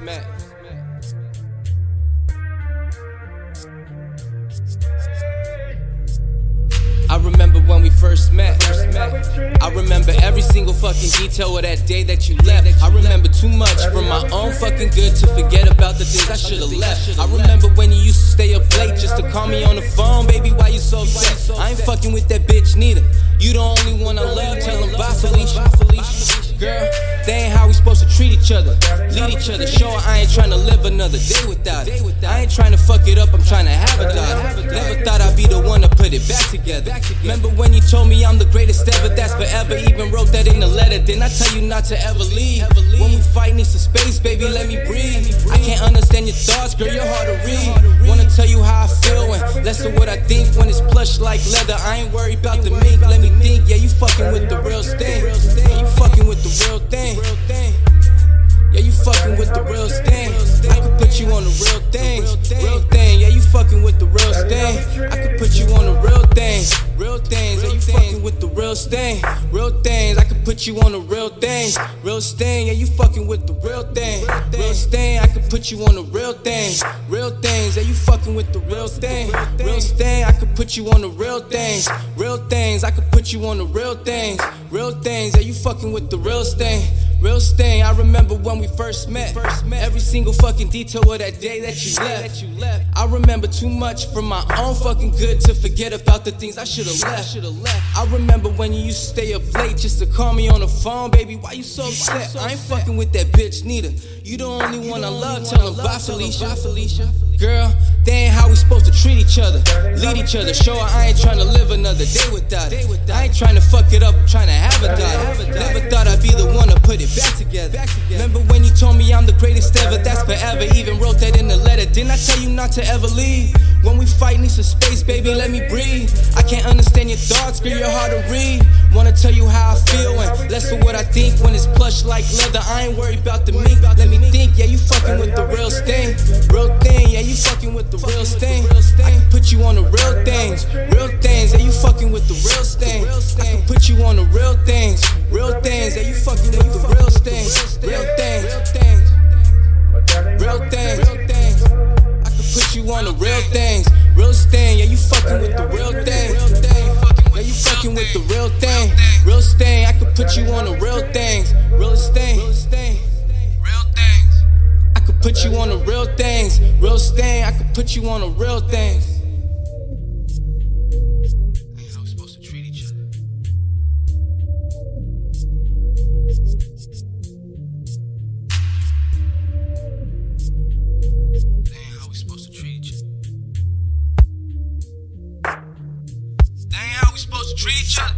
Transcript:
met. I remember when we first met. I remember every single fucking detail of that day that you left. I remember too much from my own fucking good to forget about the things I should've left. I remember when you used to stay up late just to call me on the phone, baby. Why you so upset? I ain't fucking with that bitch neither. You the only one I love. Other. Lead each other. Show I ain't trying to live another day without it. I ain't trying to fuck it up. I'm trying to have a daughter. Never thought I'd be the one to put it back together. Remember when you told me I'm the greatest ever? That's forever. Even wrote that in the letter. Didn't I tell you not to ever leave? When we fight, need some space, baby. Let me breathe. I can't understand your thoughts, girl. You're hard to read. Wanna tell you how I feel and less of what I think when it's plush like leather. I ain't worried about the mink. Let me think. Yeah, you fucking with the real. Yeah, you fucking with the real thing. You on the real thing. Real thing. Yeah, you fucking with the real thing. I could put you on the real things. Real things. Yeah, you fucking with the real thing. Real things. I could put you on the real things. Real thing. Yeah, you fucking with the real thing. Real thing. I could put you on the real things. Real things. Yeah, you fucking with the real thing. Real thing. I could put you on the real things. Real things. I could put you on the real things. Real things. Yeah, you fucking with the real thing. Real stain, I remember when we first met. First met. Every single fucking detail of that day that you left. I remember too much from my own fucking good to forget about the things I should've left. I remember when you used to stay up late just to call me on the phone, baby. Why you so upset? I ain't fucking with that bitch neither. You the only one I love. Tell her bye, Felicia. felicia Girl, they ain't how we supposed to treat each other. Lead each other. Show her I ain't trying to live another day without it. I ain't trying to fuck it up. I'm trying to have a daughter. Never thought I'd be the put it back together. back together. Remember when you told me I'm the greatest ever? That's forever. Even wrote that in the letter. Didn't I tell you not to ever leave? When we fight, need some space, baby. Let me breathe. I can't understand your thoughts, girl. You're hard to read. Wanna tell you how I feel and less of what I think when it's plush like leather. I ain't worried about the mink. Let me think. Yeah, you fucking with the real thing. Real thing. Yeah, you fucking with the real thing. I can put you on the real things. Real things. Yeah, you fucking with the real thing. I can put you on the real things. Real things. You on the real things. Real thing. Yeah, you fucking with the real thing. Yeah, you fucking with the real thing. Real thing. I could put you on the real things. Real thing. Real things. I could put you on the real things. Real thing. I could put you on the real things. We supposed to treat each other.